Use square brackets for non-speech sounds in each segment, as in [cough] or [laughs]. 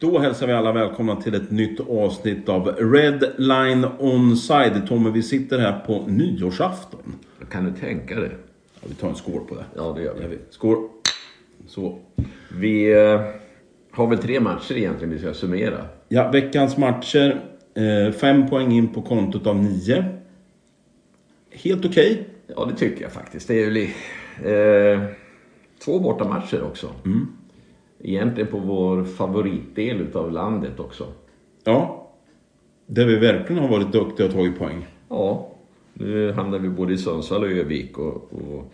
Då hälsar vi alla välkomna till ett nytt avsnitt av Red Line Onside. Tommy, vi sitter här på nyårsafton. Kan du tänka dig? Ja, vi tar en skål på det. Ja, det gör vi. Skål! Så. Vi eh, har väl tre matcher egentligen vi ska summera. Ja, veckans matcher. Eh, fem poäng in på kontot av nio. Helt okej. Ja, det tycker jag faktiskt. Det är ju eh, två bortamatcher också. Egentligen på vår favoritdel utav landet också. Ja. Där vi verkligen har varit duktiga och tagit poäng. Ja, nu hamnar vi både i Sundsvall och Övik. Och, och...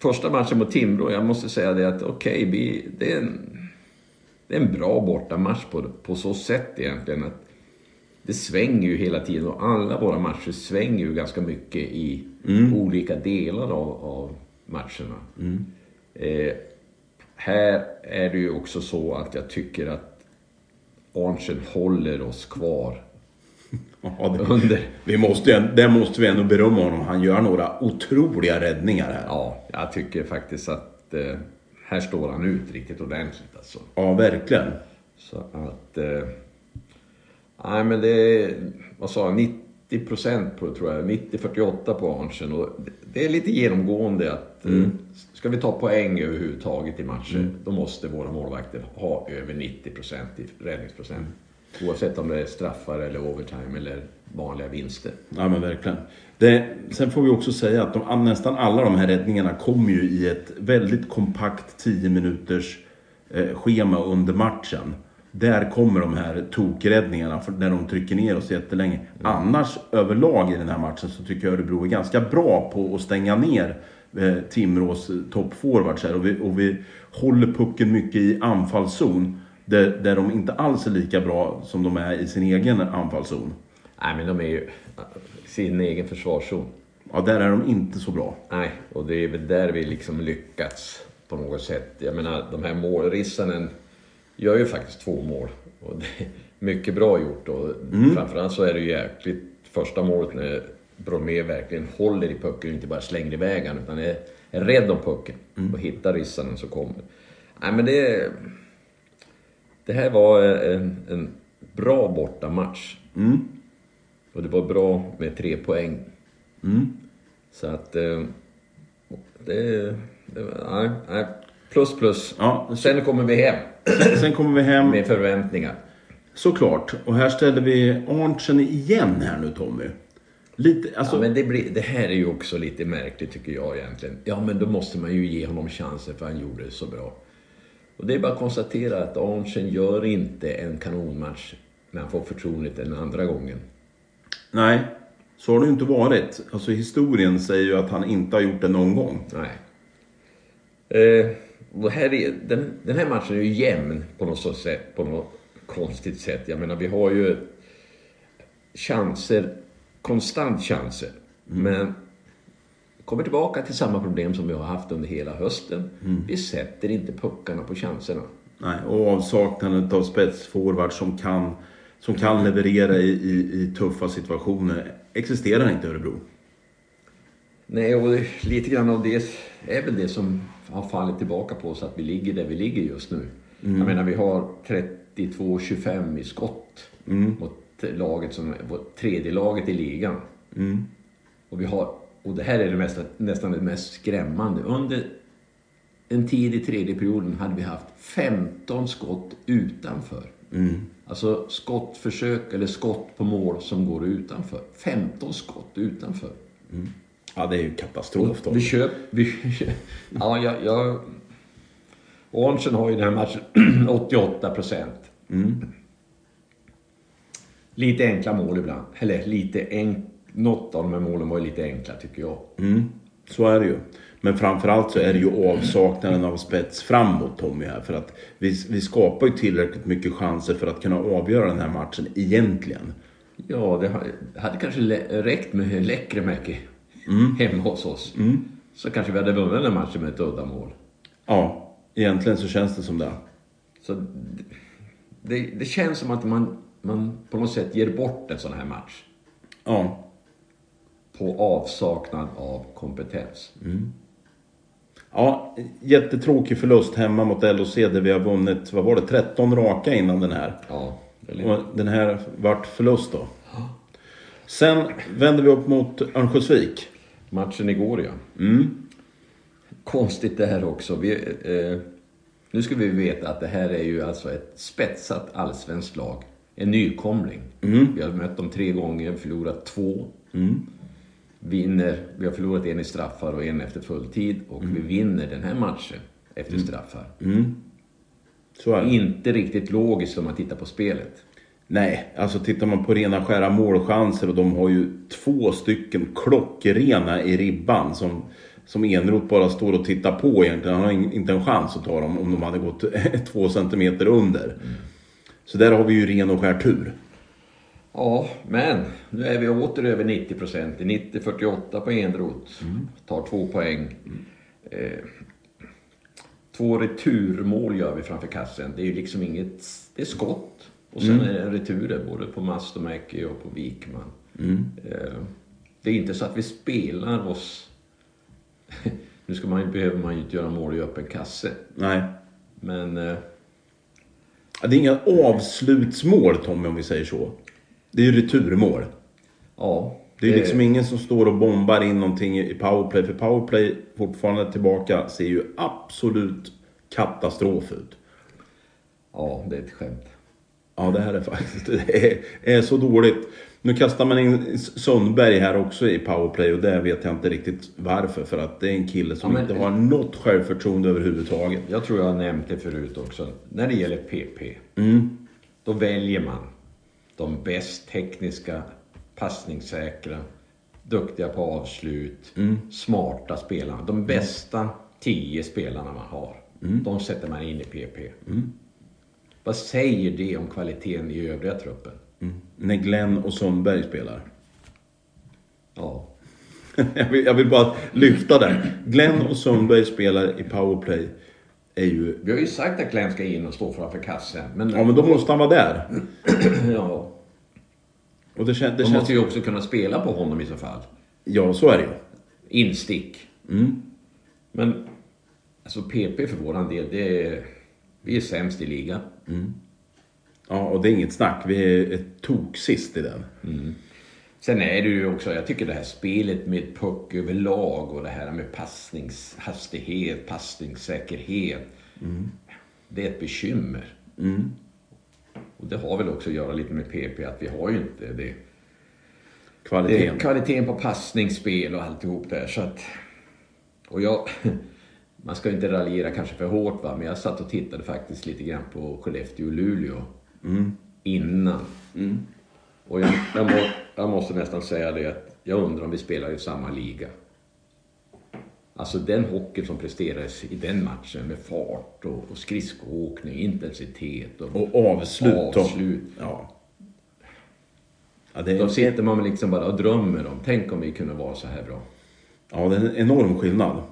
Första matchen mot Timrå, jag måste säga det att okej, vi det, är en, det är en bra bortamatch på, på så sätt egentligen. att Det svänger ju hela tiden och alla våra matcher svänger ju ganska mycket i olika delar av, av matcherna. Eh, här är det ju också så att jag tycker att Arntzen håller oss kvar [laughs] Ja, det, under vi måste, där måste vi ändå berömma honom. Han gör några otroliga räddningar här. Ja, jag tycker faktiskt att eh, här står han ut riktigt ordentligt alltså. Ja, verkligen. Så att... Eh, nej men det är, vad sa jag, 90 procent på tror jag, 90-48 på Arntzen. Och det är lite genomgående att eh, ska vi ta poäng överhuvudtaget i matcher, då måste våra målvakter ha över 90 procent i räddningsprocent. Oavsett om det är straffar eller overtime eller vanliga vinster. Ja men verkligen. Det, sen får vi också säga att de, nästan alla de här räddningarna kommer ju i ett väldigt kompakt 10 minuters eh, schema under matchen. Där kommer de här tokräddningarna när de trycker ner oss jättelänge. Annars överlag i den här matchen så tycker jag Örebro är ganska bra på att stänga ner eh, Timrås eh, toppforwards här. Och vi, och vi håller pucken mycket i anfallszon. Där, där de inte alls är lika bra som de är i sin egen anfallszon. Nej men de är ju i sin egen försvarszon. Ja, där är de inte så bra. Nej, och det är väl där vi liksom lyckats på något sätt. Jag menar, de här målrissanen gör ju faktiskt två mål. Och det är mycket bra gjort. Och framförallt så är det ju jäkligt första målet när Bromé verkligen håller i pucken och inte bara slänger iväg den utan är, är rädd om pucken och hittar rissanen som kommer. Nej men det... Det här var en, en bra bortamatch. Och det var bra med tre poäng. Så att... eh, Det... det nej, nej. Plus plus. Ja, Sen kommer vi hem Sen kommer vi hem, med förväntningar. såklart. Och här ställer vi Arntzen igen här nu Tommy. Lite, alltså... Ja, men det, blir, det här är ju också lite märkligt tycker jag egentligen. Ja, men då måste man ju ge honom chansen för han gjorde det så bra. Och det är bara att konstatera att Arntzen gör inte en kanonmatch när han får förtroendet den andra gången. Nej, så har det ju inte varit. Alltså historien säger ju att han inte har gjort det någon gång. Nej. Eh, och här är, den, den här matchen är ju jämn på något, sätt, på något konstigt sätt. Jag menar, vi har ju chanser, konstant chanser. Men kommer tillbaka till samma problem som vi har haft under hela hösten. Vi sätter inte puckarna på chanserna. Nej, och avsaknaden av spetsforward som kan, som kan leverera i, i, i tuffa situationer existerar inte i Örebro. Nej, och lite grann av det är väl det som har fallit tillbaka på oss, att vi ligger där vi ligger just nu. Jag menar, vi har 32-25 i skott mot laget som är tredje laget i ligan. Och, vi har, och det här är det mesta, nästan det mest skrämmande. Under en tid i tredje perioden hade vi haft 15 skott utanför. Alltså skottförsök eller skott på mål som går utanför. 15 skott utanför. Ja, det är ju katastrof då. Vi köp... Vi, [laughs] ja, jag... jag Arntzen har ju den här matchen [clears throat] 88 procent. Lite enkla mål ibland. Eller lite enk... Något av de här målen var ju lite enkla tycker jag. Så är det ju. Men framförallt så är det ju avsaknaden av spets framåt Tommy här. För att vi, vi skapar ju tillräckligt mycket chanser för att kunna avgöra den här matchen egentligen. Ja, det ha- hade kanske räckt med Lekkerimäki hemma hos oss. Så kanske vi hade vunnit den här matchen med ett uddamål. Ja, egentligen så känns det som det. Så det, det, det känns som att man, man på något sätt ger bort en sån här match. Ja. På avsaknad av kompetens. Ja, jättetråkig förlust hemma mot LOC där vi har vunnit, vad var det, 13 raka innan den här. Ja. Och den här vart förlust då. Sen vänder vi upp mot Örnsköldsvik. Matchen igår ja. Konstigt det här också. Vi, eh, nu ska vi veta att det här är ju alltså ett spetsat allsvenskt lag. En nykomling. Vi har mött dem tre gånger, förlorat två. Vinner, vi har förlorat en i straffar och en efter fulltid. Och vi vinner den här matchen efter straffar. Så är det. Inte riktigt logiskt om man tittar på spelet. Nej, alltså tittar man på rena skära målchanser och de har ju två stycken klockrena i ribban som, som Enroth bara står och tittar på egentligen. Han har in- inte en chans att ta dem om de hade gått [laughs] två centimeter under. Så där har vi ju ren och skär tur. Ja, men nu är vi åter över 90 procent. 90-48 på Enroth. Tar två poäng. Eh, två returmål gör vi framför kassen. Det är ju liksom inget... Det är skott. Och sen är det returer både på Mastomäki och på Wikman. Eh, det är inte så att vi spelar oss... [laughs] nu ska man, behöver man ju inte göra mål i öppen kasse. Nej. Men... Eh, Ja, Det är inga avslutsmål Tommy om vi säger så. Det är ju returmål. ja. Det är ju liksom ingen som står och bombar in någonting i powerplay. För powerplay fortfarande tillbaka ser ju absolut katastrof ut. Ja, det är ett skämt. Ja, det här är faktiskt [laughs] det är, är så dåligt. Nu kastar man in Sundberg här också i powerplay och det vet jag inte riktigt varför. För att det är en kille som Ja, men- inte har något självförtroende överhuvudtaget. Jag tror jag har nämnt det förut också. När det gäller PP, då väljer man de bäst tekniska, passningssäkra, duktiga på avslut, smarta spelarna. De bästa tio spelarna man har, de sätter man in i PP. Vad säger det om kvaliteten i övriga truppen? När Glenn och Sundberg spelar. Ja, [laughs] Jag vill, jag vill bara lyfta det. Glenn och Sundberg spelar i powerplay. Är ju... vi har ju sagt att Glenn ska in och stå framför kassen. Men, Ja, men då måste han vara där. [clears throat] ja, Och det, kän, det de känns... måste ju också kunna spela på honom i så fall. Ja, så är det ju. instick. Men alltså PP för våran del, det är, vi är sämst i ligan. Ja, och det är inget snack. Vi är ett tok sist i den. Sen är det ju också, jag tycker det här spelet med puck överlag och det här med passningshastighet, passningssäkerhet. Det är ett bekymmer. Och det har väl också att göra lite med PP, att vi har ju inte det. Det Kvaliteten. är kvaliteten på passningsspel och alltihop där. Så att, och jag, [laughs] man ska inte raljera kanske för hårt va, men jag satt och tittade faktiskt lite grann på Skellefteå och Luleå innan. Och jag, jag, må, jag måste nästan säga det att jag undrar om vi spelar i samma liga. Alltså den hockeyn som presterades i den matchen med fart och, och skridskoåkning, intensitet och, Och avslut. Avslut. Ja. Ja, det Då sitter man liksom bara och drömmer om, tänk om vi kunde vara så här bra. ja, det är en enorm skillnad.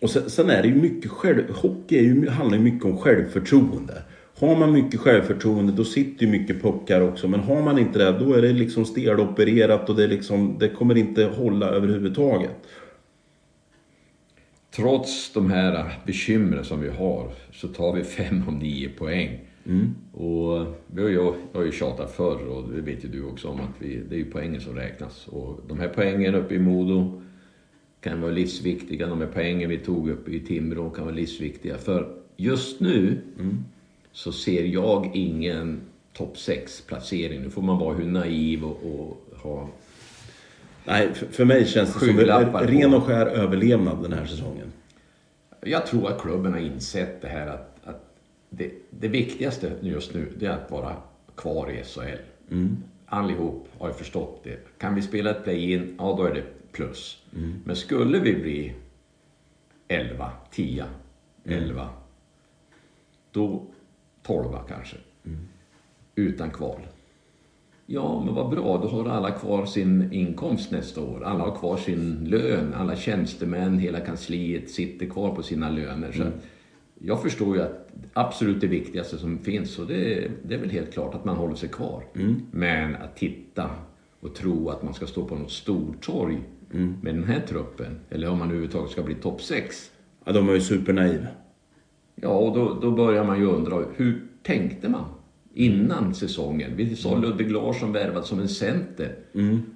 Och sen, sen är det ju mycket själv... Hockey är ju, handlar ju mycket om självförtroende. Har man mycket självförtroende då sitter ju mycket puckar också. Men har man inte det då är det liksom stelopererat och det, liksom, det kommer inte hålla överhuvudtaget. Trots de här bekymren som vi har så tar vi fem av nio poäng. Och vi har ju, jag har ju tjatat förr och det vet ju du också om att vi, det är ju poängen som räknas. Och de här poängen uppe i Modo kan vara livsviktiga. De här poängen vi tog uppe i Timrå kan vara livsviktiga. För just nu så ser jag ingen topp 6-placering. Nu får man vara hur naiv och, och ha Nej, för, mig känns det som ren och skär överlevnad den här säsongen. Jag tror att klubben har insett det här att, att det, det viktigaste just nu det är att vara kvar i SHL. Allihop har ju förstått det. Kan vi spela ett play-in, ja då är det plus. Men skulle vi bli 11, 10, 11, då 12 kanske. Utan kval. Ja, men vad bra, då har alla kvar sin inkomst nästa år. Alla har kvar sin lön. Alla tjänstemän, hela kansliet sitter kvar på sina löner. Så att jag förstår ju att absolut det viktigaste som finns, och det, det är väl helt klart att man håller sig kvar. Men att titta och tro att man ska stå på något stortorg med den här truppen, eller om man överhuvudtaget ska bli topp 6. Ja, de var ju supernaiv. Ja, och då, då börjar man ju undra, hur tänkte man innan säsongen? Vi sa Ludvig Larsson värvad som en center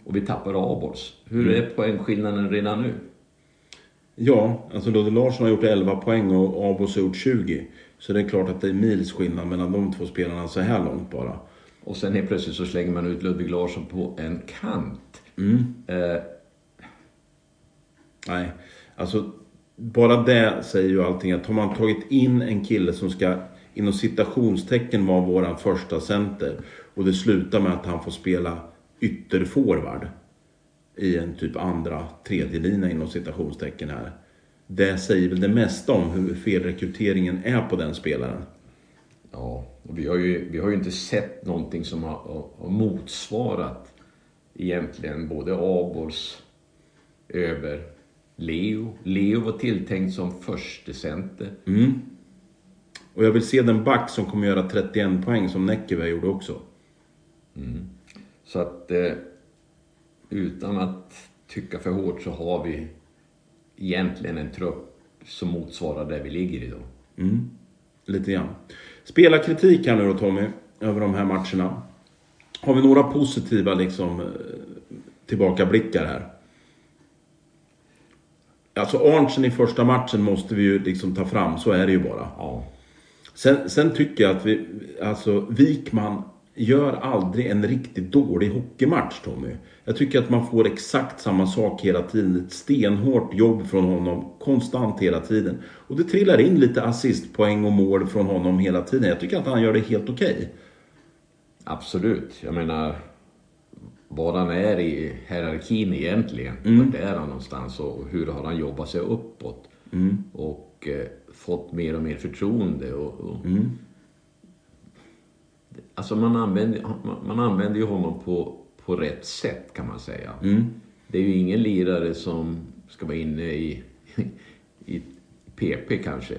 och vi tappar Abols. Hur är poängskillnaden redan nu? Ja, alltså Ludde Larsson har gjort 11 poäng och Abos har gjort 20. Så det är klart att det är mils skillnad mellan de två spelarna så här långt bara. Och sen helt plötsligt så slänger man ut Ludvig Larsson på en kant. Eh, Nej, alltså bara det säger ju allting. Att har man tagit in en kille som ska inom citationstecken vara våran första center och det slutar med att han får spela ytterforward i en typ andra, tredje lina inom citationstecken här. Det säger väl det mesta om hur felrekryteringen är på den spelaren. Ja, och vi har, ju, vi har ju inte sett någonting som har, har, har motsvarat egentligen både Abols över Leo. Leo var tilltänkt som förste center. Och jag vill se den back som kommer göra 31 poäng som Näckeberg gjorde också. Så att eh, utan att tycka för hårt så har vi egentligen en trupp som motsvarar där vi ligger idag. Lite grann. Spelarkritik här nu då Tommy, över de här matcherna. Har vi några positiva liksom eh, tillbakablickar här? Alltså Arntzen i första matchen måste vi ju liksom ta fram, så är det ju bara. Ja. Sen, sen tycker jag att vi, alltså Wikman gör aldrig en riktigt dålig hockeymatch Tommy. Jag tycker att man får exakt samma sak hela tiden. Ett stenhårt jobb från honom konstant hela tiden. Och det trillar in lite assistpoäng och mål från honom hela tiden. Jag tycker att han gör det helt okej. Absolut. Jag menar, var han är i hierarkin egentligen. Vart är han någonstans och hur har han jobbat sig uppåt? Och eh, fått mer och mer förtroende. Och, och Alltså man använder, man, man använder ju honom på, på rätt sätt kan man säga. Det är ju ingen lirare som ska vara inne i, i PP kanske.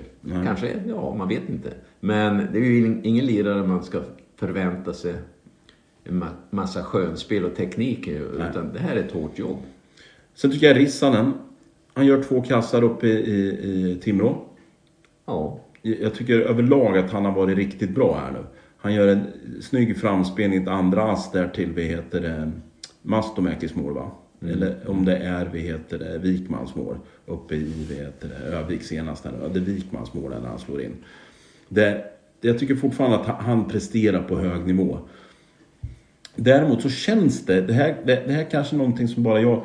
Kanske, ja man vet inte. Men det är ju ing- ingen lirare man ska förvänta sig massa skönspel och teknik. Utan det här är ett hårt jobb. Sen tycker jag Rissanen, han gör två kassar uppe i, i, i Timrå. Ja, Jag tycker överlag att han har varit riktigt bra här nu. Han gör en snygg framspelning, ett andra ass där till, vad heter det, Mastomäkis mål va? Eller om det är, vad heter det, Wikmans mål. Uppe i, vad heter det, Övik senast här nu. Det är Wikmans mål när han slår in. Det, jag tycker fortfarande att han presterar på hög nivå. Däremot så känns det, det här, det, det här kanske är någonting som bara jag...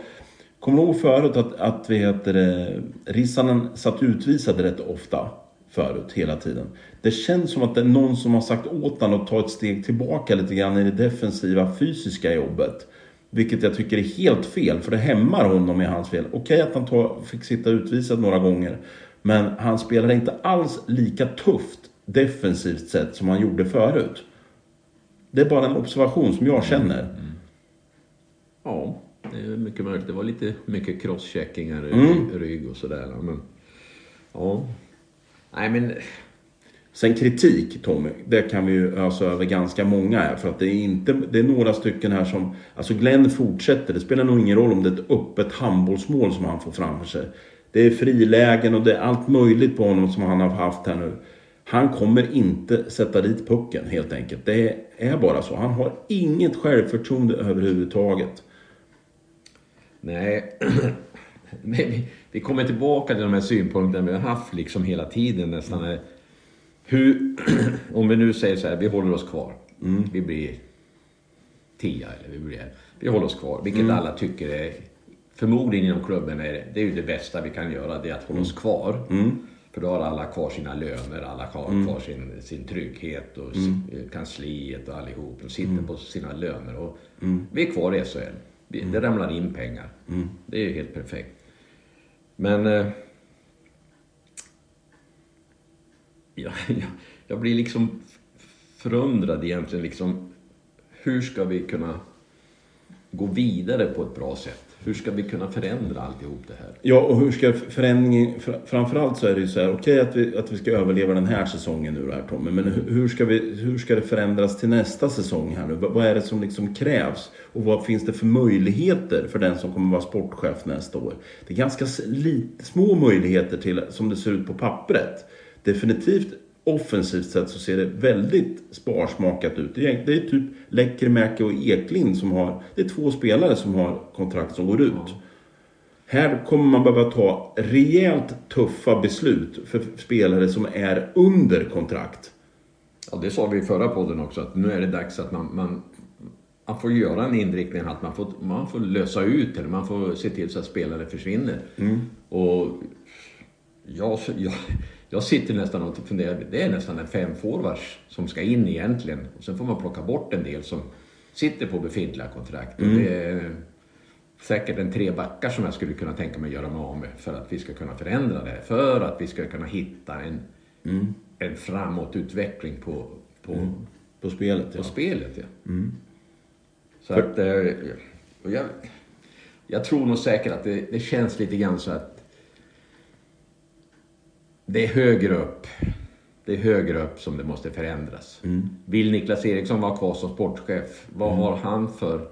Kommer ihåg förut att, att vi heter eh, Rissanen satt utvisad rätt ofta förut, hela tiden. Det känns som att det är någon som har sagt åt honom att ta ett steg tillbaka lite grann i det defensiva fysiska jobbet. Vilket jag tycker är helt fel, för det hämmar honom i hans fel. Okej att han fick sitta utvisad några gånger, men han spelar inte alls lika tufft defensivt sett som han gjorde förut. Det är bara en observation som jag känner. ja det är mycket möjligt. Det var lite mycket crosscheckingar i Mm. rygg och sådär. Men, ja. Nej men Sen kritik Tommy, det kan vi ju ösa över ganska många här. För att det är, inte, det är några stycken här som... Alltså Glenn fortsätter. Det spelar nog ingen roll om det är ett öppet handbollsmål som han får framför sig. Det är frilägen och det är allt möjligt på honom som han har haft här nu. Han kommer inte sätta dit pucken helt enkelt. Det är bara så. Han har inget självförtroende överhuvudtaget. Nej, [clears throat] vi, kommer tillbaka till de här synpunkterna vi har haft liksom hela tiden nästan. är Hur, [clears throat] om vi nu säger så här, vi håller oss kvar. Vi blir tia eller vi blir Vi håller oss kvar, vilket alla tycker är Förmodligen inom klubben är det, det är ju det bästa vi kan göra, det är att hålla oss kvar. För då har alla kvar sina löner, alla har kvar sin, sin trygghet och s- kansliet och allihop. De sitter på sina löner och vi är kvar i SHL. Vi, Det ramlar in pengar. Det är ju helt perfekt. Men eh, jag, [laughs] jag, jag blir liksom förundrad egentligen. Liksom, hur ska vi kunna gå vidare på ett bra sätt? Hur ska vi kunna förändra alltihop det här? Ja, och hur ska förändringen... Framförallt så är det ju så här, okej att, vi, att vi ska överleva den här säsongen nu här Tommy, men hur, hur, ska vi, hur ska det förändras till nästa säsong här nu? Vad, vad är det som liksom krävs? Och vad finns det för möjligheter för den som kommer vara sportchef nästa år? Det är ganska lite, små möjligheter till, som det ser ut på pappret. Definitivt offensivt sett så ser det väldigt sparsmakat ut. Det är, det är typ Lekkerimäki och Eklind som har... Det är två spelare som har kontrakt som går ut. Här kommer man behöva ta rejält tuffa beslut för spelare som är under kontrakt. Ja, det sa vi i förra podden också, att nu är det dags att man, man, man får göra en inriktning att man får, man får lösa ut eller man får se till så att spelare försvinner. Och jag, jag, jag sitter nästan och funderar, det är nästan en fem forwards som ska in egentligen. Och sen får man plocka bort en del som sitter på befintliga kontrakt. Och det är säkert en tre backar som jag skulle kunna tänka mig göra mig av med för att vi ska kunna förändra det. För att vi ska kunna hitta en, en framåtutveckling på, på, På spelet, på ja. spelet. Ja. Så att, eh, och jag, jag tror nog säkert att det, det känns lite grann så att det är högre upp. Det är högre upp som det måste förändras. Vill Niklas Eriksson vara kvar som sportchef? Vad har han för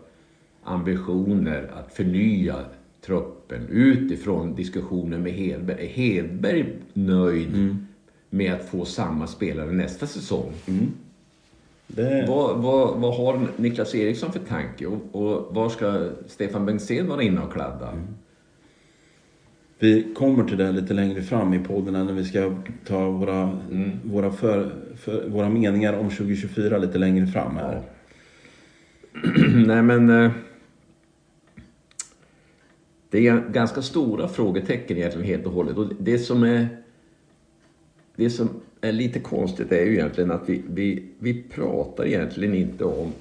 ambitioner att förnya truppen utifrån diskussionen med Hedberg? Är Hedberg nöjd med att få samma spelare nästa säsong? Det, Vad, vad, vad har Niklas Eriksson för tanke och, och var ska Stefan Bengtzén vara inne och kladda? Vi kommer till det lite längre fram i podden när vi ska ta våra, våra, för, för, våra meningar om 2024 lite längre fram här. [clears throat] Nej men... eh, Det är ganska stora frågetecken egentligen helt och hållet. Och det som är... Det som är lite konstigt är ju egentligen att vi, vi, vi pratar egentligen inte om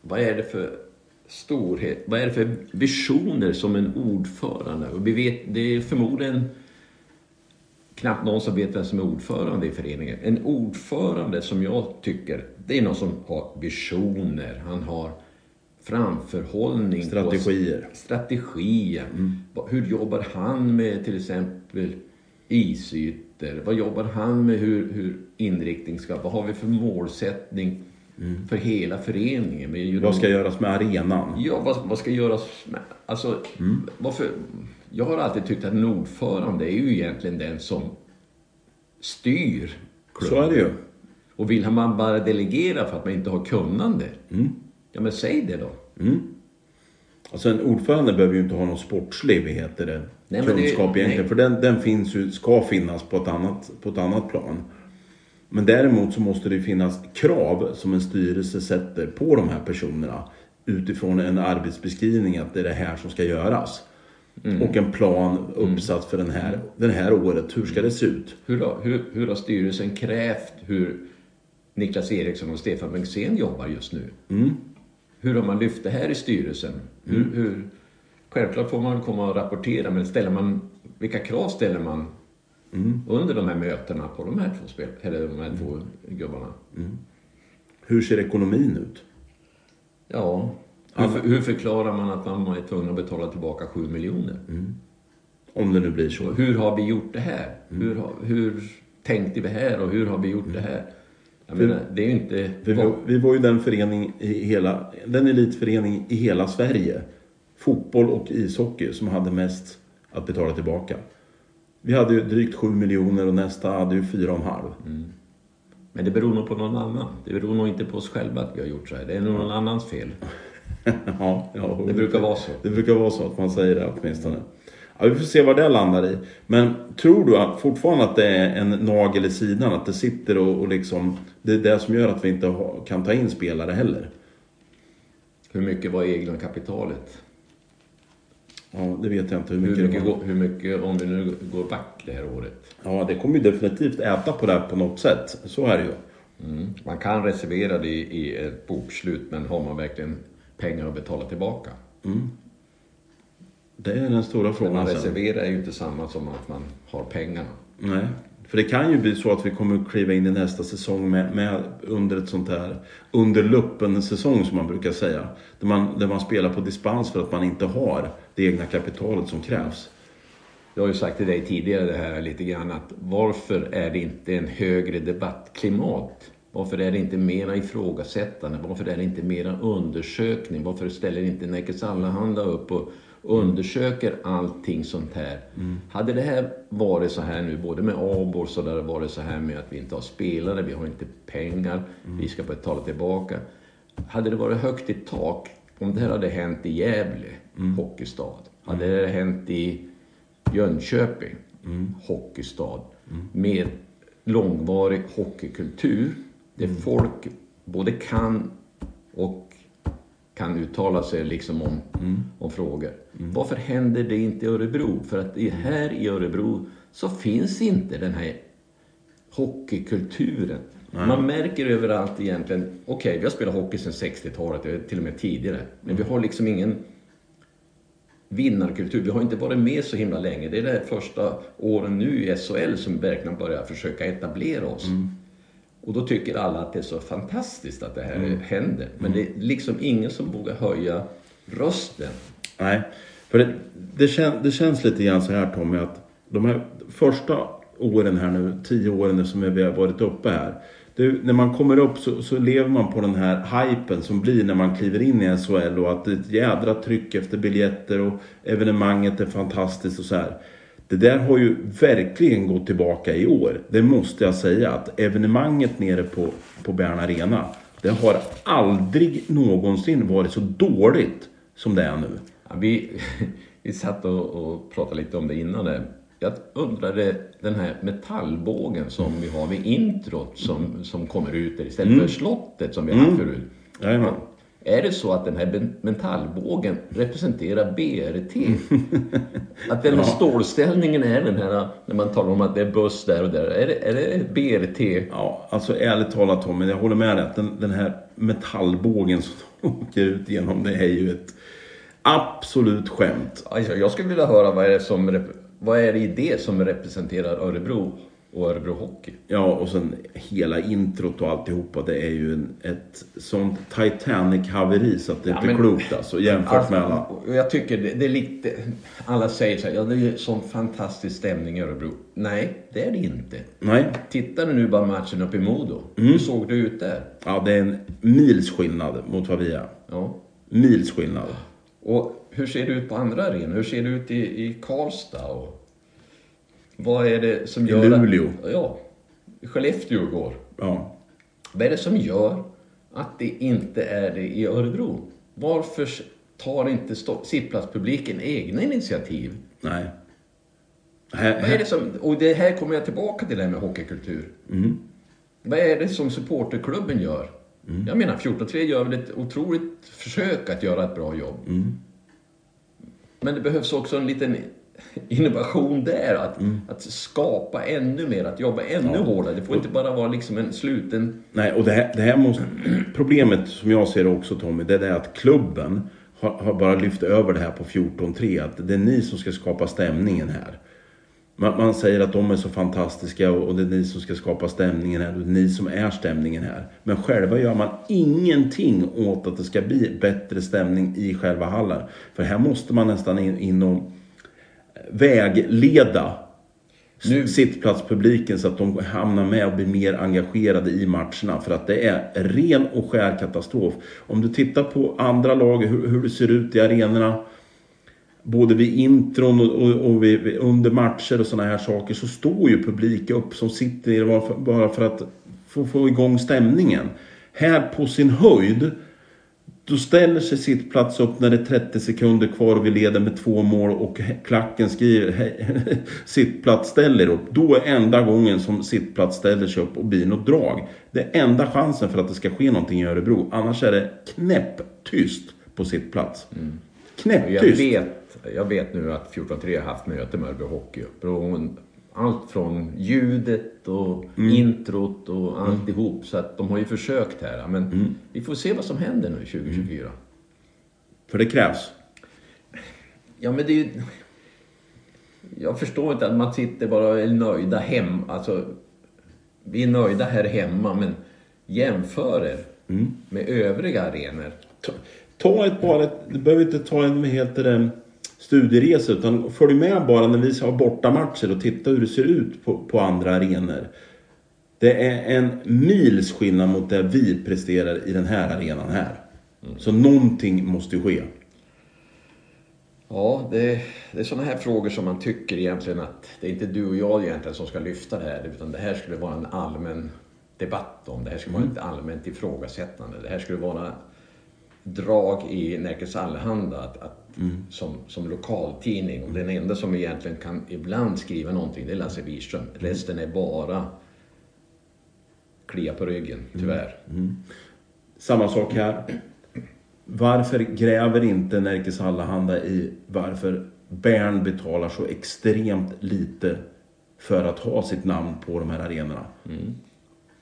vad är det för storhet, vad är det för visioner som en ordförande, och vi vet, det är förmodligen knappt någon som vet vem som är ordförande i föreningen. En ordförande som jag tycker, det är någon som har visioner, han har framförhållning. Strategier. strategier. Vad- Hur jobbar han med till exempel isytor? Vad jobbar han med hur, hur inriktning ska... Vad har vi för målsättning för hela föreningen? Ju Vad de- ska göras med arenan? Ja, vad, vad ska göras med... Alltså, varför... Jag har alltid tyckt att en ordförande är ju egentligen den som styr Så är det ju. Och vill man bara delegera för att man inte har kunnande? Ja, men säg det då. Alltså en ordförande behöver ju inte ha någon sportslig vad heter det, Nej, men det- kunskap egentligen. nej. För den, den finns ju, ska finnas på ett, annat, på ett annat plan. Men däremot så måste det finnas krav som en styrelse sätter på de här personerna. Utifrån en arbetsbeskrivning att det är det här som ska göras. Mm. Och en plan uppsatt för den här, den här året. Hur ska det se ut? Hur har, hur, hur har styrelsen krävt hur Niklas Eriksson och Stefan Bengtzén jobbar just nu? Hur har man lyft det här i styrelsen? Hur, hur, självklart får man komma och rapportera, men ställer man, vilka krav ställer man under de här mötena på de här två, spel, eller de här två gubbarna? Hur ser ekonomin ut? Ja, hur, för, hur förklarar man att man är tvungen att betala tillbaka 7 miljoner? Om det nu blir så. Hur har vi gjort det här? Hur, har, hur tänkte vi här och hur har vi gjort det här? Jag menar, det är inte... Vi var, vi var ju den förening i hela, den elitförening i hela Sverige, fotboll och ishockey, som hade mest att betala tillbaka. Vi hade ju drygt 7 miljoner och nästa hade ju 4,5. Men det beror nog på någon annan. Det beror nog inte på oss själva att vi har gjort så här. Det är nog någon annans fel. [laughs] ja, ja, Det brukar vara så. Det brukar vara så att man säger det åtminstone. Ja, vi får se vad det landar i. Men tror du att, fortfarande att det är en nagel i sidan? Att det sitter och, och liksom... Det är det som gör att vi inte har, kan ta in spelare heller? Hur mycket var egna kapitalet? Ja, det vet jag inte hur mycket, Hur det mycket, var. går, hur mycket, om vi nu går back det här året. Ja, det kommer ju definitivt äta på det här på något sätt. Så är det ju. Mm. Man kan reservera det i, ett bokslut, men har man verkligen pengar att betala tillbaka? Det är den stora Men frågan man sen. reserverar är ju inte samma som att man har pengarna. Nej, För det kan ju bli så att vi kommer att kliva in i nästa säsong med, med under ett sånt här under luppen säsong som man brukar säga. Där man, där man spelar på dispens för att man inte har det egna kapitalet som krävs. Jag har ju sagt till dig tidigare det här lite grann att varför är det inte en högre debattklimat? Varför är det inte mera ifrågasättande? Varför är det inte mera undersökning? Varför ställer inte Neckes Allehanda upp och undersöker allting sånt här? Mm. Hade det här varit så här nu, både med Abor så där det varit så här med att vi inte har spelare, vi har inte pengar, mm. vi ska betala tillbaka. Hade det varit högt i tak, om det här hade hänt i Gävle, mm. hockeystad, hade det hänt i Jönköping, mm. hockeystad, mm. med långvarig hockeykultur där mm. folk både kan och kan uttala sig liksom om, mm. om frågor. Mm. Varför händer det inte i Örebro? För att här i Örebro så finns inte den här hockeykulturen. Nej. Man märker överallt egentligen, okej okay, vi har spelat hockey sedan 60-talet, till och med tidigare. Men vi har liksom ingen vinnarkultur. Vi har inte varit med så himla länge. Det är de första åren nu i SHL som verkligen börjar försöka etablera oss. Mm. Och då tycker alla att det är så fantastiskt att det här mm. händer. Men det är liksom ingen som vågar höja rösten. Nej, för det, det, kän, det känns lite grann så här Tommy att de här första åren här nu, tio åren som vi har varit uppe här. Du, när man kommer upp så, så, lever man på den här hypen som blir när man kliver in i SHL och att det är ett jädra tryck efter biljetter och evenemanget är fantastiskt och så här. Det där har ju verkligen gått tillbaka i år. Det måste jag säga. Att evenemanget nere på, på Bern Arena. Det har aldrig någonsin varit så dåligt som det är nu. Ja, vi, [laughs] vi satt och, och pratade lite om det innan. Det. Jag undrade den här metallbågen som vi har vid introt som, som kommer ut där istället mm. för slottet som vi har mm. förut. Jajamän. Är det så att den här metallbågen representerar BRT? [laughs] att den här ja. stålställningen är den här, när man talar om att det är buss där och där. Är det, är det BRT? Ja, alltså ärligt talat Tommy, jag håller med dig att den, den här metallbågen som [laughs] åker ut genom det är ju ett absolut skämt. Alltså, jag skulle vilja höra vad är det som vad är det i det som representerar Örebro? och Örebro Hockey. Ja, och sen hela introt och alltihopa. Det är ju en, ett sånt Titanic-haveri så att det ja, inte är klokt alltså. Jämfört alltså, med alla. Jag tycker det, det, är lite... Alla säger så här, ja det är sån fantastisk stämning i Örebro. Nej, det är det inte. Nej. Tittar du nu bara matchen uppe i Modo. Mm. Hur såg det ut där? Ja, det är en mils skillnad mot vad vi är. Ja. Mils skillnad. Och hur ser det ut på andra arenor? Hur ser det ut i, i Karlstad? Och... Vad är det som gör... I Luleå. Att, ja. Skellefteå igår. Ja. Vad är det som gör att det inte är det i Örebro? Varför tar inte sittplatspubliken egna initiativ? Nej. Här, Vad är det som, och det här kommer jag tillbaka till det här med hockeykultur. Mm. Vad är det som supporterklubben gör? Mm. Jag menar 14-3 gör väl ett otroligt försök att göra ett bra jobb. Mm. Men det behövs också en liten innovation där. Att, mm. att skapa ännu mer, att jobba ännu ja. hårdare. Det får inte bara vara liksom en sluten... Nej, och det här, det här måste... Problemet som jag ser det också Tommy, det är det att klubben har, har bara lyft över det här på 14-3. Att det är ni som ska skapa stämningen här. Man, man, säger att de är så fantastiska och, och det är ni som ska skapa stämningen här. Och det är ni som är stämningen här. Men själva gör man ingenting åt att det ska bli bättre stämning i själva hallen. För här måste man nästan in, in och vägleda nu. sittplatspubliken så att de hamnar med och blir mer engagerade i matcherna. För att det är ren och skär katastrof. Om du tittar på andra lag, hur, hur det ser ut i arenorna. Både vid intron och, och, och vid, under matcher och sådana här saker så står ju publik upp som sitter ner bara för att få, få igång stämningen. Här på sin höjd då ställer sig sittplats upp när det är 30 sekunder kvar och vi leder med två mål och klacken skriver [laughs] sittplats ställer upp. Då är enda gången som sittplats ställer sig upp och blir något drag. Det är enda chansen för att det ska ske någonting i Örebro. Annars är det knäpptyst på sittplats. Mm. Knäpptyst. Jag vet, nu att 14-3 har haft möte med Örebro Hockey allt från ljudet och mm. introt och mm. alltihop. Mm. Så att de har ju försökt här. Men mm. vi får se vad som händer nu 2024. Mm. För det krävs? Ja, men det är ju... Jag förstår inte att man sitter bara och är nöjda hem. Alltså, vi är nöjda här hemma men jämför er med övriga arenor. Ta, ta ett bara, ett, du behöver inte ta en vad heter det, studieresa utan följ med bara när vi har bortamatcher och titta hur det ser ut på, på andra arenor. Det är en mils skillnad mot det vi presterar i den här arenan här. Så någonting måste ju ske. Ja, det, det är sådana här frågor som man tycker egentligen att det är inte du och jag egentligen som ska lyfta det här utan det här skulle vara en allmän debatt om. Det här skulle vara ett allmänt ifrågasättande. Det här skulle vara drag i Nerikes Allehanda att, att, som, som lokaltidning. Och den enda som egentligen kan ibland skriva någonting det är Lasse Wirström. Resten är bara klia på ryggen, tyvärr. Samma sak här. Varför gräver inte Nerikes Allehanda i varför Bern betalar så extremt lite för att ha sitt namn på de här arenorna?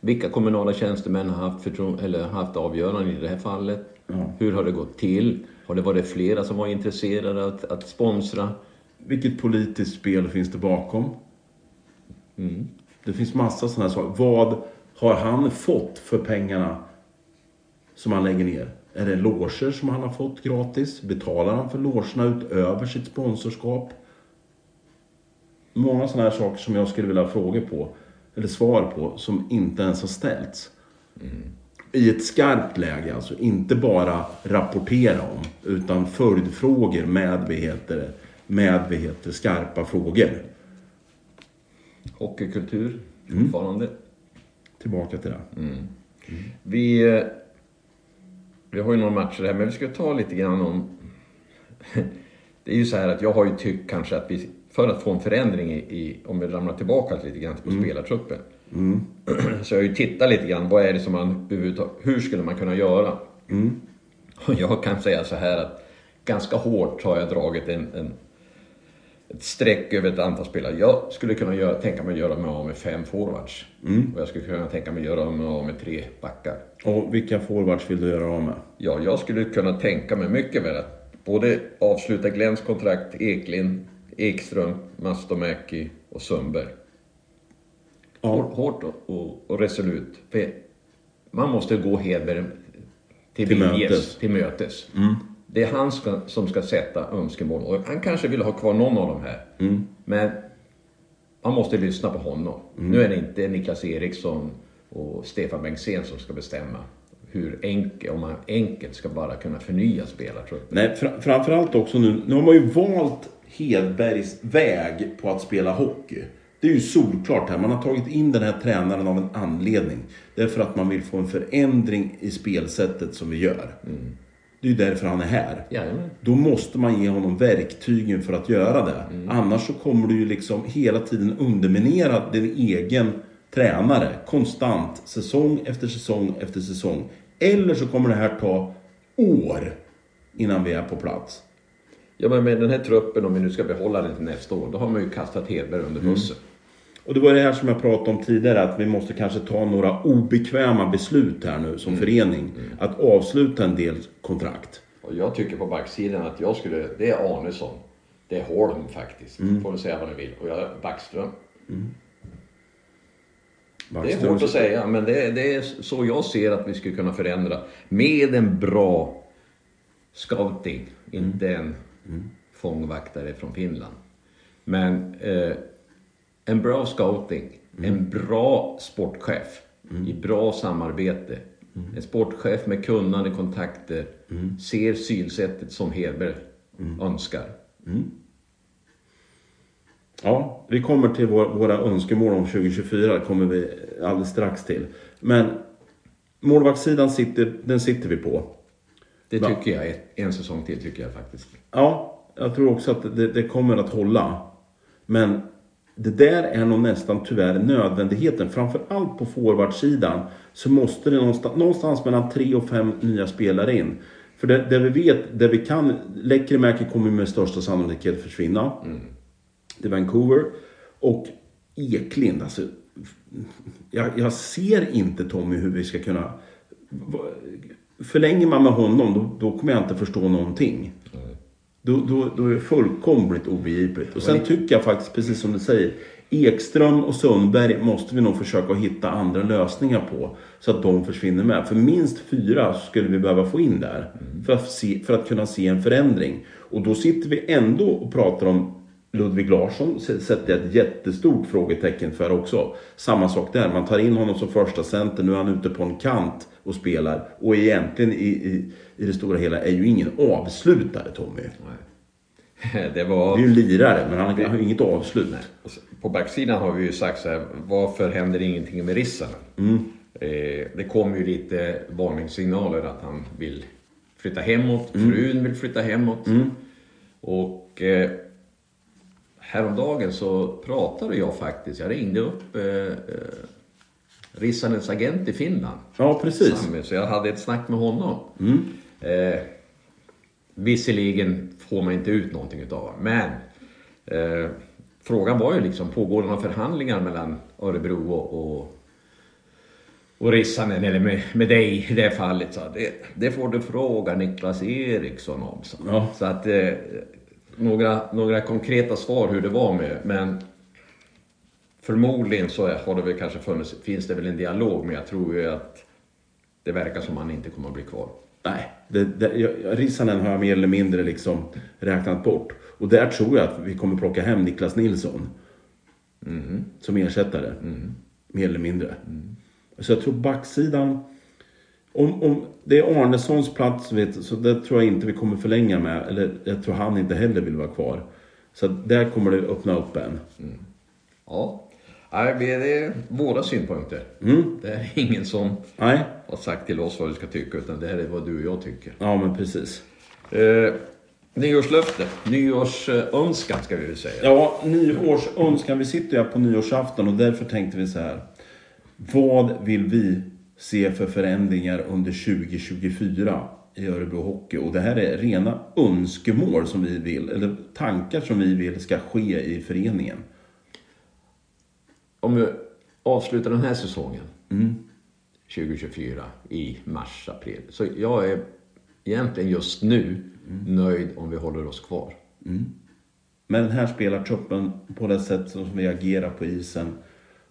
Vilka kommunala tjänstemän har haft, eller haft avgörande i det här fallet? Hur har det gått till? Har det varit flera som var intresserade att, att sponsra? Vilket politiskt spel finns det bakom? Det finns massa sådana här saker. Vad har han fått för pengarna som han lägger ner? Är det loger som han har fått gratis? Betalar han för logerna utöver sitt sponsorskap? Många sådana här saker som jag skulle vilja ha frågor på, eller svar på, som inte ens har ställts. I ett skarpt läge, alltså inte bara rapportera om, utan följdfrågor med, vad heter det, med vad heter, skarpa frågor. Hockeykultur, fortfarande. Tillbaka till det. Vi, eh, vi har ju några matcher här, men vi ska ta lite grann om... [laughs] Det är ju så här att jag har ju tyckt kanske att vi, för att få en förändring i, i om vi ramlar tillbaka lite grann på spelartruppen. [clears throat] Så jag har ju tittat lite grann, vad är det som man hur skulle man kunna göra? Och jag kan säga så här att ganska hårt har jag dragit en, en, ett streck över ett antal spelare. Jag skulle kunna göra, tänka mig att göra mig av med fem forwards. Och jag skulle kunna tänka mig att göra mig av med tre backar. Och vilka forwards vill du göra av med? Ja, jag skulle kunna tänka mig mycket väl att både avsluta Glens kontrakt, Eklind, Ekström, Mastomäki och Sundberg. Hårt, hårt och, och, resolut. För man måste gå Hedberg till, Till viljes, mötes. till mötes. Det är han ska, som ska sätta önskemål. Och han kanske vill ha kvar någon av de här. Men man måste lyssna på honom. Nu är det inte Niklas Eriksson och Stefan Bengtzén som ska bestämma hur enkelt, om man enkelt ska bara kunna förnya spelartruppen. Nej, fr- framförallt också nu. Nu har man ju valt Hedbergs väg på att spela hockey. Det är ju solklart här. Man har tagit in den här tränaren av en anledning. Det är för att man vill få en förändring i spelsättet som vi gör. Det är ju därför han är här. Jajamän. Då måste man ge honom verktygen för att göra det. Annars så kommer du ju liksom hela tiden underminera din egen tränare. Konstant. Säsong efter säsong efter säsong. Eller så kommer det här ta år innan vi är på plats. Ja, men med den här truppen, om vi nu ska behålla den till nästa år, då har man ju kastat Hedberg under bussen. Och det var det här som jag pratade om tidigare, att vi måste kanske ta några obekväma beslut här nu som förening. Att avsluta en del kontrakt. Och jag tycker på backsidan att jag skulle, det är Arnesson. Det är Holm faktiskt. Får ni säga vad ni vill. Och jag, Backström. Det är hårt att säga, men det, det är så jag ser att vi skulle kunna förändra. Med en bra scouting, inte en fångvaktare från Finland. Men eh, en bra scouting, en bra sportchef i bra samarbete. En sportchef med kunnande kontakter, ser synsättet som Hedberg önskar. Ja, vi kommer till vår, våra önskemål om 2024, kommer vi alldeles strax till. Men målvaktssidan sitter, den sitter vi på. Det tycker jag, en säsong till tycker jag faktiskt. Ja, jag tror också att det, det kommer att hålla. Men det där är nog nästan tyvärr nödvändigheten. Framförallt på forwardsidan så måste det någonstans, någonstans mellan tre och fem nya spelare in. För det, det vi vet, det vi kan, Lekkerimäki kommer med största sannolikhet försvinna. Det är Vancouver. Och Eklind, alltså. Jag, jag ser inte Tommy hur vi ska kunna... Förlänger man med honom, då, då kommer jag inte förstå någonting. Då, då, då är det fullkomligt obegripligt. Och sen tycker jag faktiskt, precis som du säger, Ekström och Sundberg måste vi nog försöka hitta andra lösningar på. Så att de försvinner med. För minst fyra skulle vi behöva få in där. För, att se, för att kunna se en förändring. Och då sitter vi ändå och pratar om Ludvig Larsson sätter jag ett jättestort frågetecken för också. Samma sak där, man tar in honom som första center, nu är han ute på en kant och spelar. Och egentligen i, i, i det stora hela är ju ingen avslutare Tommy. Nej. [laughs] Det, var... det är ju en lirare, men han har ju inget avslut. Nej. På backsidan har vi ju sagt så här, varför händer ingenting med Rissanen? Mm. Eh, det kom ju lite varningssignaler att han vill flytta hemåt, mm. frun vill flytta hemåt. Mm. Och eh, häromdagen så pratade jag faktiskt, jag ringde upp eh, eh, Rissanens agent i Finland. Ja, precis. Sami, så jag hade ett snack med honom. Mm. Eh, visserligen får man inte ut någonting utav det, men eh, frågan var ju liksom, pågår det några förhandlingar mellan Örebro och, och och Rissanen, eller med, med dig i det fallet, så det, det får du fråga Niklas Eriksson om. Så, ja. så att eh, några, några konkreta svar hur det var med, men förmodligen så har det väl kanske funnits, finns det väl en dialog, men jag tror ju att det verkar som att han inte kommer att bli kvar. Nej, det, det, Rissanen har jag mer eller mindre liksom räknat bort. Och där tror jag att vi kommer plocka hem Niklas Nilsson. Mm. Som ersättare. Mm. Mer eller mindre. Mm. Så jag tror backsidan om, om det är Arnessons plats, vet, så det tror jag inte vi kommer förlänga med. Eller jag tror han inte heller vill vara kvar. Så där kommer det öppna upp en. Mm. Ja, det är våra synpunkter. Mm. Det är ingen som Nej. har sagt till oss vad vi ska tycka, utan det här är vad du och jag tycker. Ja, men precis. Eh, nyårslöfte, nyårsönskan ska vi väl säga. Ja, nyårsönskan. Vi sitter ju här på nyårsafton och därför tänkte vi så här. Vad vill vi se för förändringar under 2024 i Örebro Hockey. Och det här är rena önskemål som vi vill, eller tankar som vi vill ska ske i föreningen. Om vi avslutar den här säsongen, mm. 2024, i mars, april. Så jag är egentligen just nu mm. nöjd om vi håller oss kvar. Mm. Med den här spelartruppen, på det sätt som vi agerar på isen,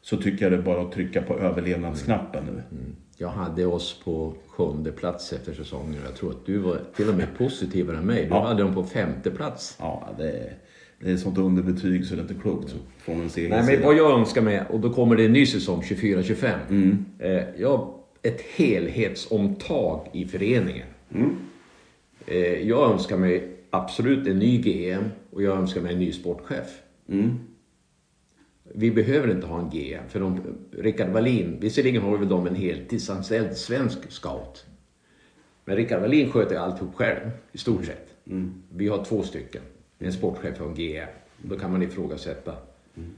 så tycker jag det är bara att trycka på överlevnadsknappen nu. Mm. Jag hade oss på sjunde plats efter säsongen. Jag tror att du var till och med positivare än mig. Du ja. hade dem på femte plats. Ja, det är, det är sånt underbetyg så det är inte klokt från en Nej, men vad jag önskar mig, och då kommer det en ny säsong 24-25. Mm. Eh, jag, ett helhetsomtag i föreningen. Mm. Eh, jag önskar mig absolut en ny GM och jag önskar mig en ny sportchef. Mm vi behöver inte ha en GM. För de, Rickard Wallin, visserligen har vi väl de en heltidsanställd svensk scout. Men Rickard Wallin sköter alltihop själv, i stort sett. Mm. Vi har två stycken. En sportchef en GM. Då kan man ifrågasätta mm.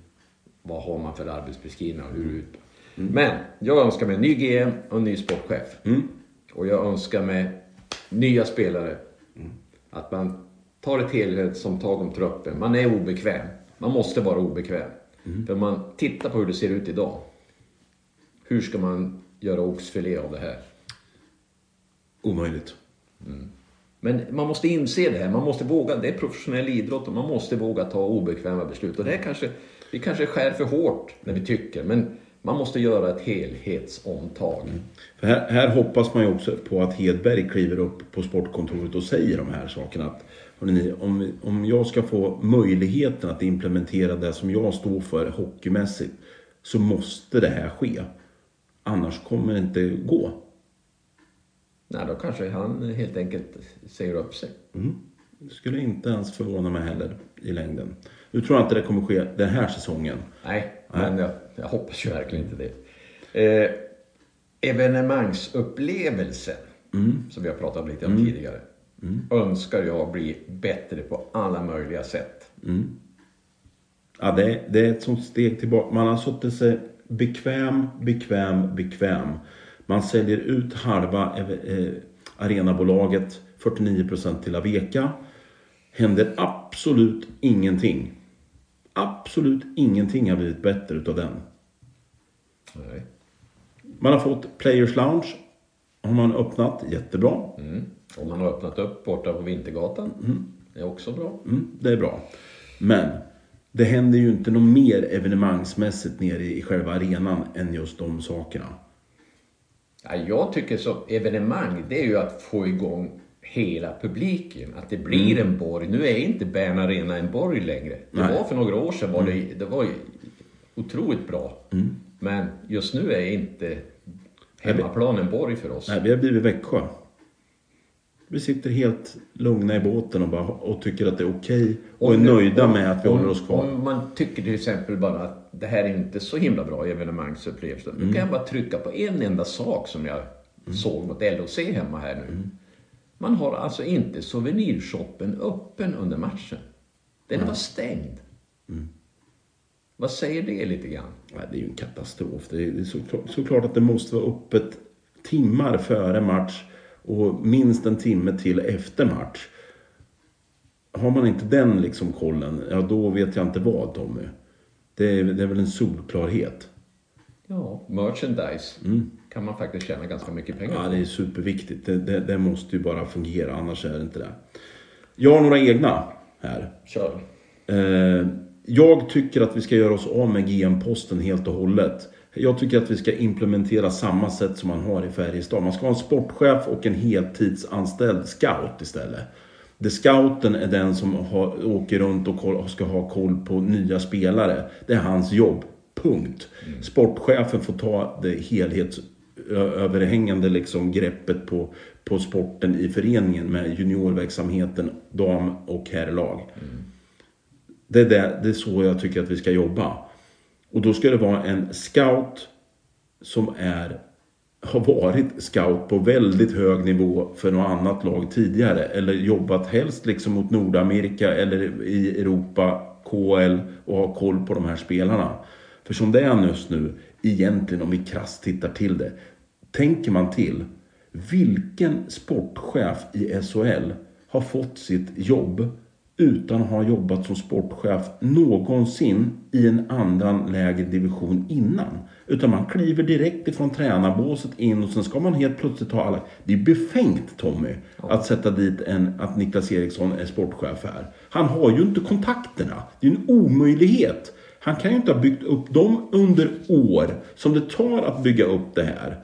vad har man för arbetsbeskrivning och hur det ut. Mm. Men jag önskar mig en ny GM och en ny sportchef. Mm. Och jag önskar mig nya spelare. Mm. Att man tar ett helhetsomtag om truppen. Man är obekväm. Man måste vara obekväm. Mm. För man tittar på hur det ser ut idag. Hur ska man göra oxfilé av det här? Omöjligt. Mm. Men man måste inse det här, man måste våga, det är professionell idrott och man måste våga ta obekväma beslut. Och det kanske, vi kanske skär för hårt när vi tycker, men man måste göra ett helhetsomtag. Mm. För här, här, hoppas man ju också på att Hedberg kliver upp på sportkontoret och säger de här sakerna. Att Hörrni, om, om jag ska få möjligheten att implementera det som jag står för hockeymässigt så måste det här ske. Annars kommer det inte gå. Nej, då kanske han helt enkelt säger upp sig. Mm. Det skulle inte ens förvåna mig heller i längden. Nu tror inte det kommer ske den här säsongen. Nej, Nej. men jag, jag, hoppas ju verkligen inte det. Eh, evenemangsupplevelsen, mm. som vi har pratat lite om mm. tidigare mm. önskar jag bli bättre på alla möjliga sätt. Mm. Ja, det, det är ett sånt steg tillbaka. Man har suttit sig bekväm, bekväm, bekväm. Man säljer ut halva eh, arenabolaget, 49% till Aveka. Händer absolut ingenting. Absolut ingenting har blivit bättre utav den. Nej. Man har fått Players Lounge. Har man öppnat, jättebra. Mm. Och man har öppnat upp borta på Vintergatan. Mm. är också bra. Mm, det är bra. Men det händer ju inte något mer evenemangsmässigt nere i själva arenan än just de sakerna. Ja, jag tycker så evenemang, det är ju att få igång hela publiken. Att det blir en borg. Nu är inte Bern Arena en borg längre. Det Nej. var för några år sedan var det, det var otroligt bra. Men just nu är inte hemmaplan en borg för oss. Nej, vi har blivit Växjö. Vi sitter helt lugna i båten och, bara, och tycker att det är okej och är nöjda med att vi håller oss kvar. Om man tycker till exempel bara att det här är inte så himla bra evenemangsupplevelse. Mm. Då kan jag bara trycka på en enda sak som jag såg mot LOC hemma här nu. Mm. Man har alltså inte souvenirshoppen öppen under matchen. Den var stängd. Mm. Vad säger det lite grann? Nej, det är ju en katastrof. Det är, det är såklart, såklart att det måste vara öppet timmar före match och minst en timme till efter match. Har man inte den liksom kollen, ja då vet jag inte vad Tommy. Det är, det är väl en solklarhet. Ja, merchandise kan man faktiskt tjäna ganska mycket pengar Mm. Ja, på. det är superviktigt. Det, det, det måste ju bara fungera, annars är det inte det. Jag har några egna här. Kör. Eh, jag tycker att vi ska göra oss av med GM-posten helt och hållet. Jag tycker att vi ska implementera samma sätt som man har i Färjestad. Man ska ha en sportchef och en heltidsanställd scout istället. Det scouten är den som har, åker runt och ska ha koll på nya spelare. Det är hans jobb. Punkt. Sportchefen får ta det helhetsöverhängande liksom greppet på, på sporten i föreningen med juniorverksamheten, dam och herrlag. Det är, det, det är så jag tycker att vi ska jobba. Och då ska det vara en scout som är, har varit scout på väldigt hög nivå för något annat lag tidigare. Eller jobbat helst liksom mot Nordamerika eller i Europa, KL och har koll på de här spelarna. För som det är just nu, egentligen om vi krasst tittar till det. Tänker man till, vilken sportchef i SHL har fått sitt jobb utan att ha jobbat som sportchef någonsin i en annan lägre division innan. Utan man kliver direkt ifrån tränarbåset in och sen ska man helt plötsligt ha alla... Det är befängt Tommy att sätta dit en, att Niklas Eriksson är sportchef här. Han har ju inte kontakterna. Det är en omöjlighet. Han kan ju inte ha byggt upp dem under år som det tar att bygga upp det här.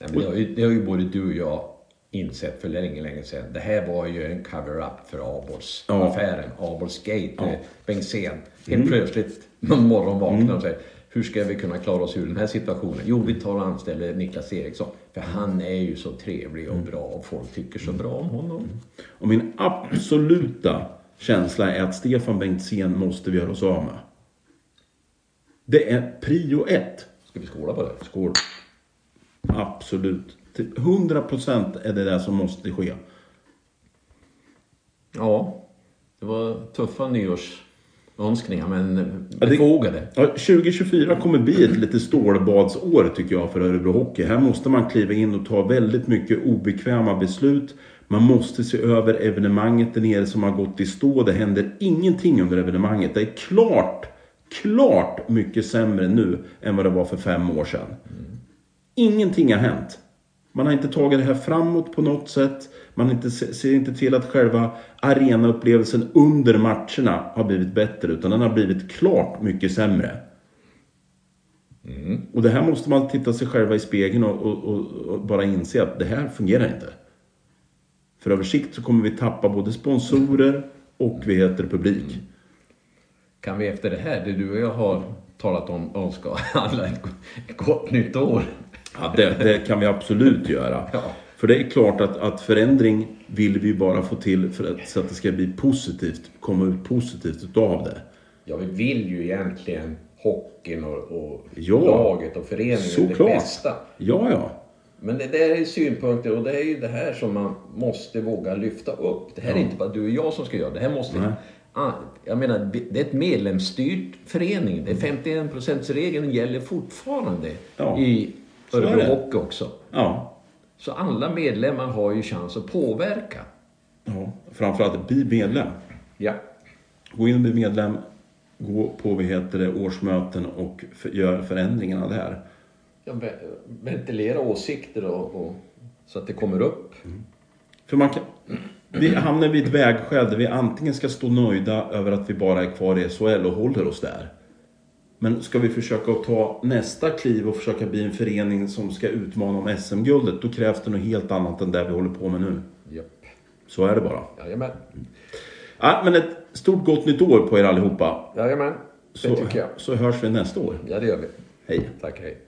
Nej, men det, har ju, det har ju både du och jag insett för länge, länge sedan. Det här var ju en cover-up för Abords-affären. Abords-gate. Ja. Bengtzén. Helt plötsligt någon morgon vaknar och säger hur ska vi kunna klara oss ur den här situationen? Jo, vi tar och anställer Niklas Eriksson. För han är ju så trevlig och bra och folk tycker så bra om honom. Och min absoluta känsla är att Stefan Bengtzén måste vi göra oss av med. Det är prio ett. Ska vi skåla på det? Skål. Absolut. Till 100% är det det som måste ske. Ja, det var tuffa nyårsönskningar men det- befogade. Ja, 2024 kommer bli ett lite stålbadsår tycker jag för Örebro Hockey. Här måste man kliva in och ta väldigt mycket obekväma beslut. Man måste se över evenemanget där nere som har gått i stå. Det händer ingenting under evenemanget. Det är klart, klart mycket sämre nu än vad det var för fem år sedan. Ingenting har hänt. Man har inte tagit det här framåt på något sätt. Man inte, ser inte till att själva arenaupplevelsen under matcherna har blivit bättre. Utan den har blivit klart mycket sämre. Och det här måste man titta sig själva i spegeln och, och, och, och bara inse att det här fungerar inte. För över sikt så kommer vi tappa både sponsorer och vi heter publik. Kan vi efter det här, det du och jag har talat om, önska [laughs] alla ett gott nytt år? Ja, det, det kan vi absolut göra. Ja. För det är klart att, att förändring vill vi bara få till för att, så att det ska bli positivt, komma ut positivt utav det. Ja, vi vill ju egentligen hockeyn och, och Ja, laget och föreningen det såklart. bästa. Ja, ja. Men det där är synpunkter och det är ju det här som man måste våga lyfta upp. Det här är inte bara du och jag som ska göra det. här måste... Nej. Ah, jag menar, det är ett medlemsstyrt förening. Det är 51 regeln gäller fortfarande Ja, i Örebro. Hockey också. Ja. Så alla medlemmar har ju chans att påverka. ja. Framförallt bli medlem. Ja. Gå in och bli medlem. Gå på vad heter det, årsmöten och för, gör förändringarna där. Ja, ve- ventilera åsikter och, och, så att det kommer upp. För man kan, vi hamnar vid ett vägskäl där vi antingen ska stå nöjda över att vi bara är kvar i SHL och håller oss där. Men ska vi försöka att ta nästa kliv och försöka bli en förening som ska utmana om SM-guldet, då krävs det något helt annat än det vi håller på med nu. Japp. Så är det bara. Jajamän. Ja, men ett stort gott nytt år på er allihopa. Jajamän. Det Så, tycker jag. så hörs vi nästa år. Ja, det gör vi. Hej. Tack, hej.